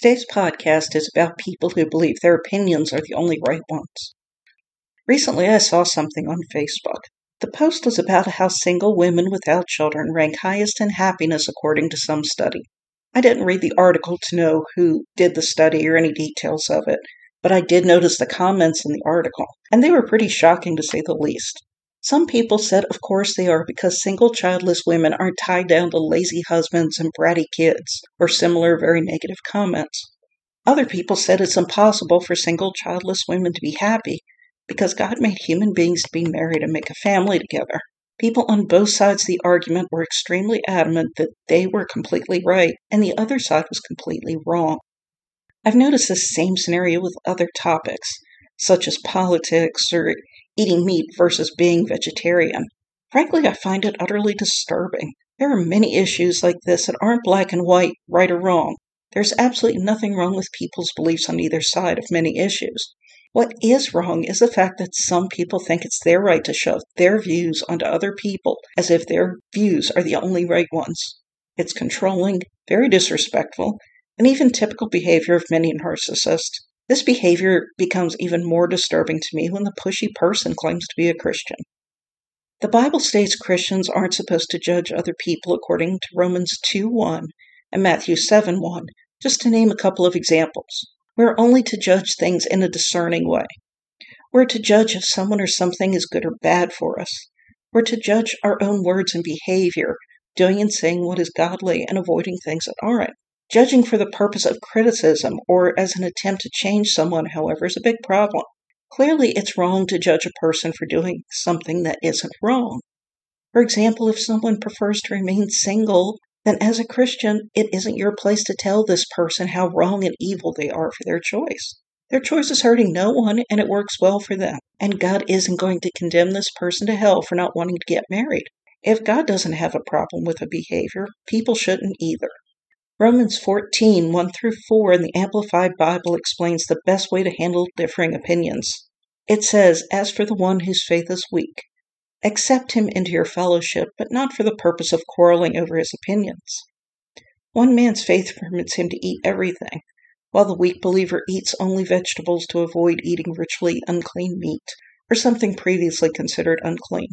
Today's podcast is about people who believe their opinions are the only right ones. Recently, I saw something on Facebook. The post was about how single women without children rank highest in happiness according to some study. I didn't read the article to know who did the study or any details of it, but I did notice the comments in the article, and they were pretty shocking to say the least. Some people said, of course, they are because single childless women aren't tied down to lazy husbands and bratty kids, or similar very negative comments. Other people said it's impossible for single childless women to be happy because God made human beings to be married and make a family together. People on both sides of the argument were extremely adamant that they were completely right and the other side was completely wrong. I've noticed this same scenario with other topics, such as politics or eating meat versus being vegetarian. Frankly, I find it utterly disturbing. There are many issues like this that aren't black and white, right or wrong. There's absolutely nothing wrong with people's beliefs on either side of many issues. What is wrong is the fact that some people think it's their right to shove their views onto other people as if their views are the only right ones. It's controlling, very disrespectful, and even typical behavior of many narcissists. This behavior becomes even more disturbing to me when the pushy person claims to be a Christian. The Bible states Christians aren't supposed to judge other people according to Romans 2 1 and Matthew 7 1, just to name a couple of examples. We're only to judge things in a discerning way. We're to judge if someone or something is good or bad for us. We're to judge our own words and behavior, doing and saying what is godly and avoiding things that aren't. Judging for the purpose of criticism or as an attempt to change someone, however, is a big problem. Clearly, it's wrong to judge a person for doing something that isn't wrong. For example, if someone prefers to remain single, then as a Christian, it isn't your place to tell this person how wrong and evil they are for their choice. Their choice is hurting no one and it works well for them. And God isn't going to condemn this person to hell for not wanting to get married. If God doesn't have a problem with a behavior, people shouldn't either. Romans 14, 1 through 4 in the Amplified Bible explains the best way to handle differing opinions. It says, As for the one whose faith is weak, accept him into your fellowship, but not for the purpose of quarreling over his opinions. One man's faith permits him to eat everything, while the weak believer eats only vegetables to avoid eating ritually unclean meat or something previously considered unclean.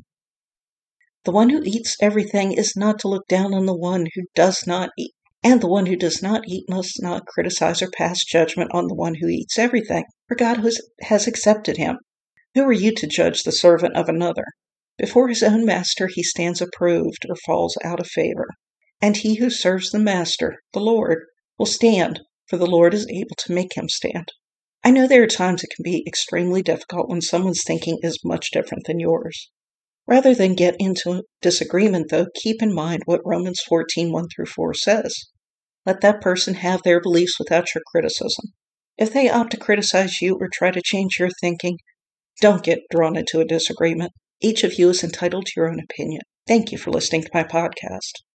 The one who eats everything is not to look down on the one who does not eat and the one who does not eat must not criticize or pass judgment on the one who eats everything, for God has accepted him. Who are you to judge the servant of another? Before his own master he stands approved or falls out of favor. And he who serves the master, the Lord, will stand, for the Lord is able to make him stand. I know there are times it can be extremely difficult when someone's thinking is much different than yours. Rather than get into disagreement, though, keep in mind what Romans 14 1 through 4 says. Let that person have their beliefs without your criticism. If they opt to criticize you or try to change your thinking, don't get drawn into a disagreement. Each of you is entitled to your own opinion. Thank you for listening to my podcast.